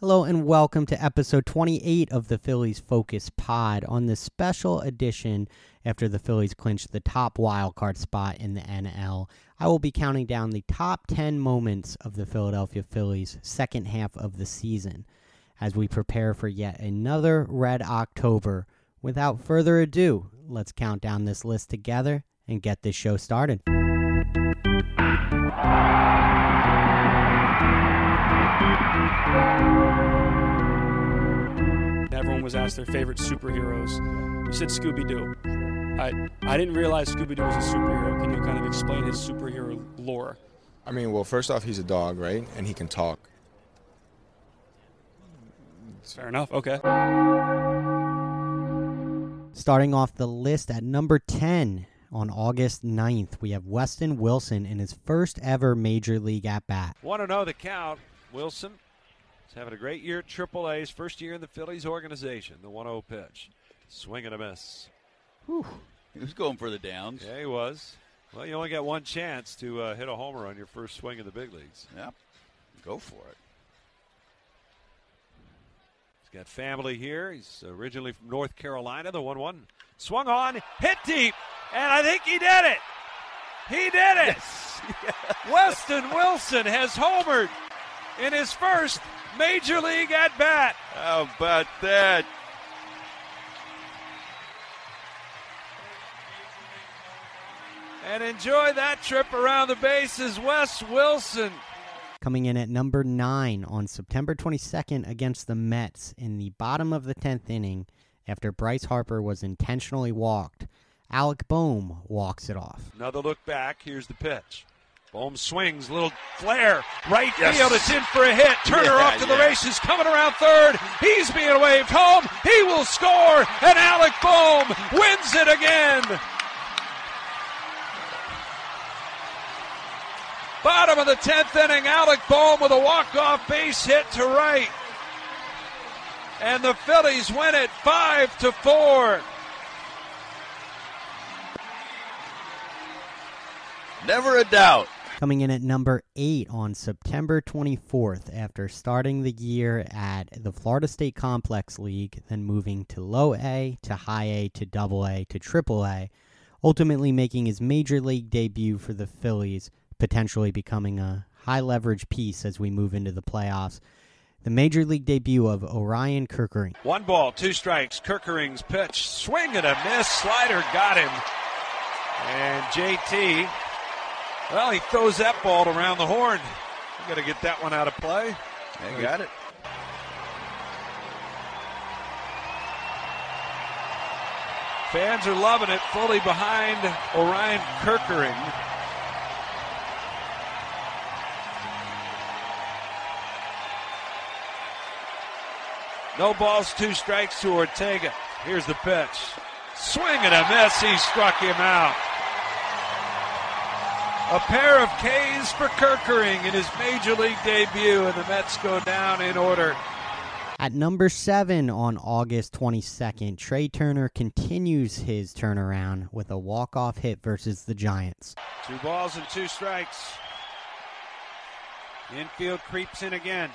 Hello and welcome to episode 28 of the Phillies Focus Pod on this special edition after the Phillies clinched the top wildcard spot in the NL. I will be counting down the top 10 moments of the Philadelphia Phillies' second half of the season as we prepare for yet another Red October. Without further ado, let's count down this list together and get this show started. Everyone was asked their favorite superheroes. You said Scooby Doo. I I didn't realize Scooby Doo was a superhero. Can you kind of explain his superhero lore? I mean, well, first off, he's a dog, right? And he can talk. Fair enough. Okay. Starting off the list at number 10 on August 9th, we have Weston Wilson in his first ever major league at bat. 1 0 the count. Wilson is having a great year at Triple A's, first year in the Phillies organization. The 1 0 pitch. Swing and a miss. He was going for the downs. Yeah, he was. Well, you only got one chance to uh, hit a homer on your first swing in the big leagues. Yep. Go for it. He's got family here. He's originally from North Carolina. The 1 1 swung on, hit deep, and I think he did it. He did it. Weston Wilson has homered in his first major league at bat. How about that? And enjoy that trip around the bases, Wes Wilson. Coming in at number 9 on September 22nd against the Mets in the bottom of the 10th inning after Bryce Harper was intentionally walked. Alec Bohm walks it off. Another look back. Here's the pitch. Bohm swings, little flare, right Yes. field. It's in for a hit. Turner Yeah, off to the yeah. races, coming around third. He's being waved home. He will score, and Alec Bohm wins it again. Bottom of the tenth inning, Alec Bohm with a walk-off base hit to right, and the Phillies win it five to four. Never a doubt. Coming in at number 8 on September 24th after starting the year at the Florida State Complex League, then moving to low A, to high A, to double A, to triple A, ultimately making his major league debut for the Phillies, potentially becoming a high leverage piece as we move into the playoffs. The major league debut of Orion Kirkering. One ball, two strikes. Kirkering's pitch, swing and a miss. Slider got him. And JT, well, he throws that ball around the horn. You got to get that one out of play. I got it. Fans are loving it. Fully behind Orion Kirkering. No balls, two strikes to Ortega. Here's the pitch. Swing and a miss. He struck him out. A pair of Ks for Kirkering in his major league debut, and the Mets go down in order. At number 7 on August 22nd, Trey Turner continues his turnaround with a walk-off hit versus the Giants. Two balls and two strikes. Infield creeps in again.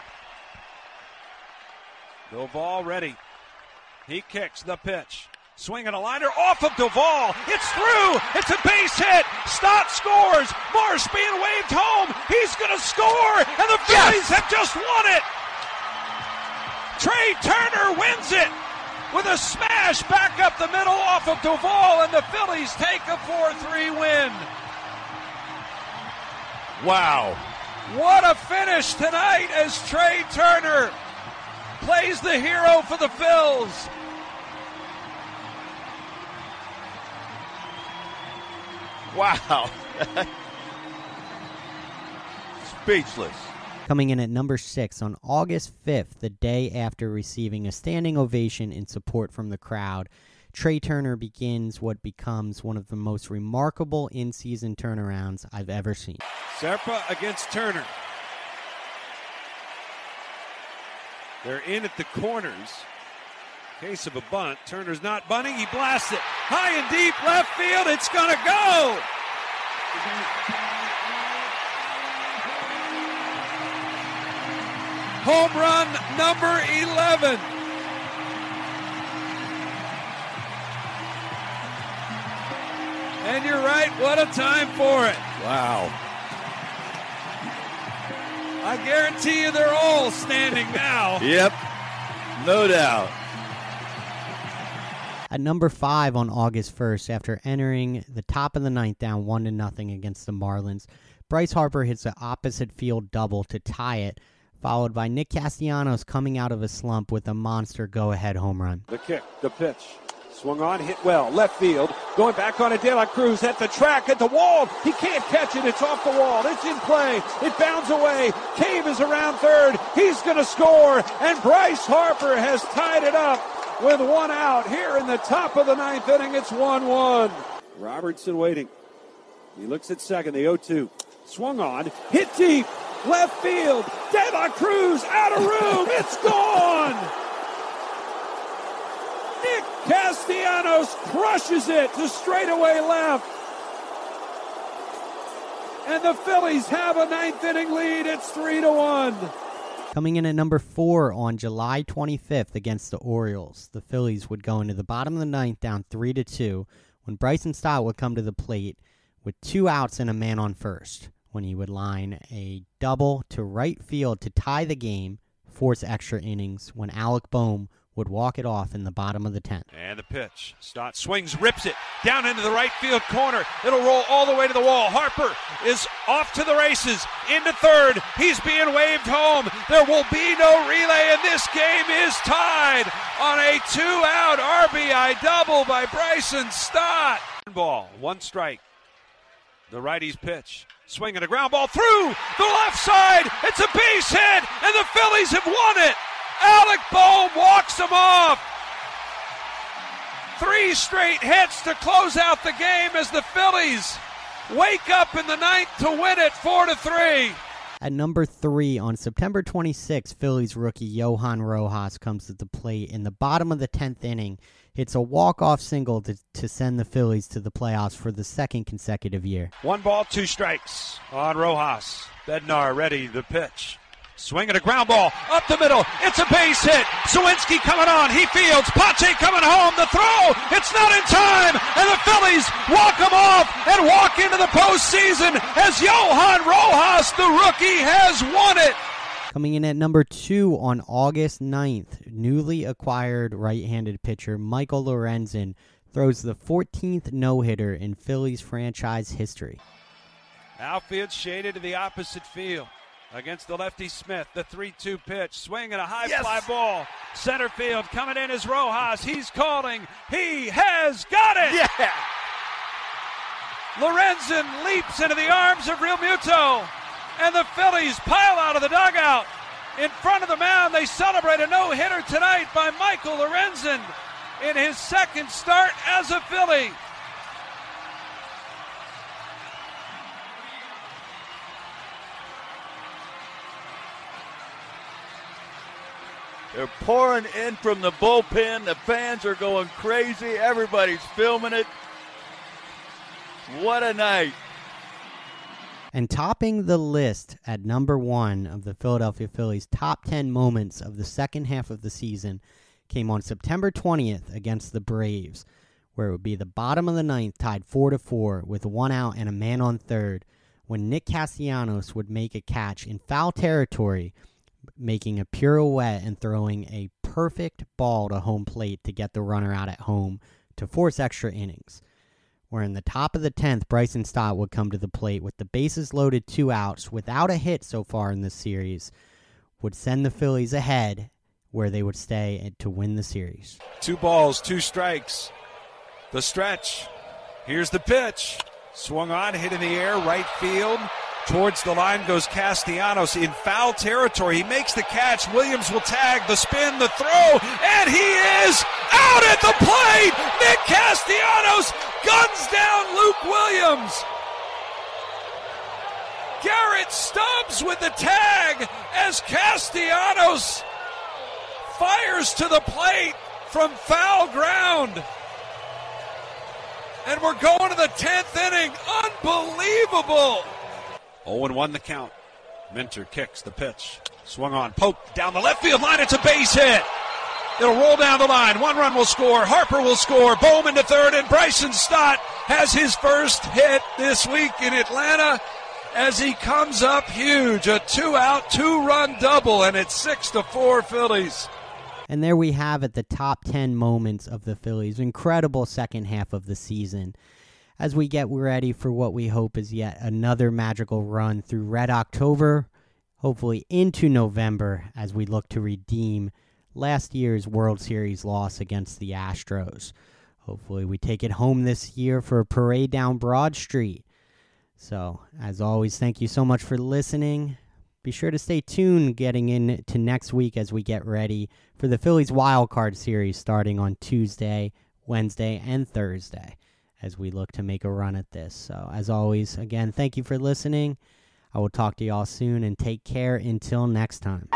Doval ready. He kicks the pitch. Swinging a liner off of Doval. It's through. It's a base hit. Stott scores. Marsh being waved home. He's going to score. And the Phillies have just won it. Trey Turner wins it with a smash back up the middle off of Doval. And the Phillies take a 4 3 win. Wow. What a finish tonight as Trey Turner plays the hero for the Phils. Wow. Speechless. Coming in at number 6 on August 5th, the day after receiving a standing ovation in support from the crowd, Trey Turner begins what becomes one of the most remarkable in-season turnarounds I've ever seen. Serpa against Turner. They're in at the corners. Case of a bunt. Turner's not bunting. He blasts it high and deep left field. It's going to go. Home run number 11. And you're right, what a time for it. Wow. I guarantee you they're all standing now. Yep. No doubt. At number five on August 1st, after entering the top of the ninth down one to nothing against the Marlins, Bryce Harper hits an opposite field double to tie it, followed by Nick Castellanos coming out of a slump with a monster go-ahead home run. The kick, the pitch. Swung on, hit well, left field. Going back on a De La Cruz at the track, at the wall. He can't catch it. It's off the wall. It's in play. It bounds away. Cave is around third. He's going to score. And Bryce Harper has tied it up with one out here in the top of the ninth inning. It's 1 1. Robertson waiting. He looks at second, the 0 2. Swung on, hit deep, left field. De La Cruz out of room. It's gone. Nick Castellanos crushes it to straightaway left. And the Phillies have a ninth inning lead. It's 3 to 1. Coming in at number four on July 25th against the Orioles, the Phillies would go into the bottom of the ninth down 3 to 2 when Bryson Stott would come to the plate with two outs and a man on first when he would line a double to right field to tie the game, force extra innings when Alec Bohm would walk it off in the bottom of the 10th. And the pitch. Stott swings, rips it down into the right field corner. It'll roll all the way to the wall. Harper is off to the races into third. He's being waved home. There will be no relay, and this game is tied on a two out RBI double by Bryson Stott. Ball, one strike. The righty's pitch. Swinging a ground ball through the left side. It's a base hit, and the Phillies have won it. Alec Bohm walks them off. Three straight hits to close out the game as the Phillies wake up in the ninth to win it four to three. At number three, on September 26, Phillies rookie Johan Rojas comes to the plate in the bottom of the 10th inning, hits a walk-off single to, to send the Phillies to the playoffs for the second consecutive year. One ball, two strikes on Rojas. Bednar ready, the pitch. Swinging a ground ball up the middle. It's a base hit. Suwinski coming on. He fields. Pache coming home. The throw. It's not in time. And the Phillies walk him off and walk into the postseason as Johan Rojas, the rookie, has won it. Coming in at number two on August 9th, newly acquired right handed pitcher Michael Lorenzen throws the 14th no hitter in Phillies franchise history. Outfield shaded to the opposite field against the lefty Smith. The 3 2 pitch. Swing and a high Yes. fly ball. Center field coming in is Rojas. He's calling. He has got it. Yeah. Lorenzen leaps into the arms of Realmuto. And the Phillies pile out of the dugout. In front of the mound, they celebrate a no hitter tonight by Michael Lorenzen in his second start as a Philly. They're pouring in from the bullpen. The fans are going crazy. Everybody's filming it. What a night. And topping the list at number one of the Philadelphia Phillies' top 10 moments of the second half of the season came on September 20th against the Braves, where it would be the bottom of the ninth, tied 4 to 4, with one out and a man on third, when Nick Castellanos would make a catch in foul territory, making a pirouette and throwing a perfect ball to home plate to get the runner out at home to force extra innings where in the top of the 10th, Bryson Stott would come to the plate with the bases loaded two outs without a hit so far in this series, would send the Phillies ahead where they would stay to win the series. Two balls, two strikes. The stretch. Here's the pitch. Swung on, hit in the air, right field. Towards the line goes Castellanos in foul territory. He makes the catch. Williams will tag the spin, the throw, and he is out at the plate. Nick Castellanos guns down Luke Williams. Garrett Stubbs with the tag as Castellanos fires to the plate from foul ground. And we're going to the 10th inning. Unbelievable. 0 1 the count. Minter kicks the pitch. Swung on, poked down the left field line. It's a base hit. It'll roll down the line. One run will score. Harper will score. Bowman to third, and Bryson Stott has his first hit this week in Atlanta as he comes up huge. A two out, two run double, and it's six to four Phillies. And there we have it, the top 10 moments of the Phillies. Incredible second half of the season as we get ready for what we hope is yet another magical run through Red October, hopefully into November as we look to redeem last year's World Series loss against the Astros. Hopefully, we take it home this year for a parade down Broad Street. So, as always, thank you so much for listening. Be sure to stay tuned getting into next week as we get ready for the Phillies Wild Card Series starting on Tuesday, Wednesday, and Thursday as we look to make a run at this. So, as always, again, thank you for listening. I will talk to y'all soon and take care until next time.